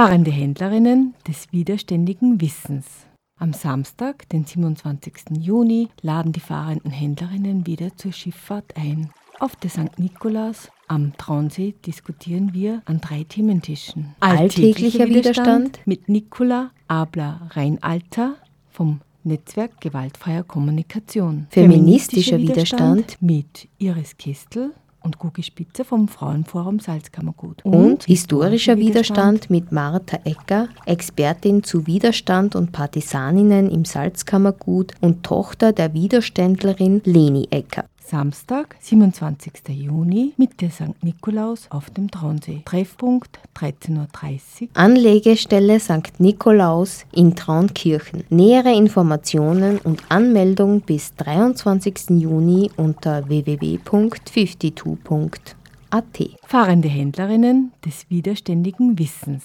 Fahrende Händlerinnen des widerständigen Wissens. Am Samstag, den 27. Juni, laden die fahrenden Händlerinnen wieder zur Schifffahrt ein. Auf der St. Nikolaus am Traunsee diskutieren wir an drei Thementischen. Alltäglicher Widerstand mit Nicola Abler-Reinalter vom Netzwerk gewaltfreier Kommunikation. Feministischer Widerstand mit Iris Kistel und Gugi Spitzer vom Frauenforum Salzkammergut. Und, und historischer Widerstand, Widerstand mit Martha Ecker, Expertin zu Widerstand und Partisaninnen im Salzkammergut und Tochter der Widerständlerin Leni Ecker. Samstag, 27. Juni mit der St. Nikolaus auf dem Traunsee. Treffpunkt 13.30 Uhr. Anlegestelle St. Nikolaus in Traunkirchen. Nähere Informationen und Anmeldung bis 23. Juni unter www.52.at. Fahrende Händlerinnen des widerständigen Wissens.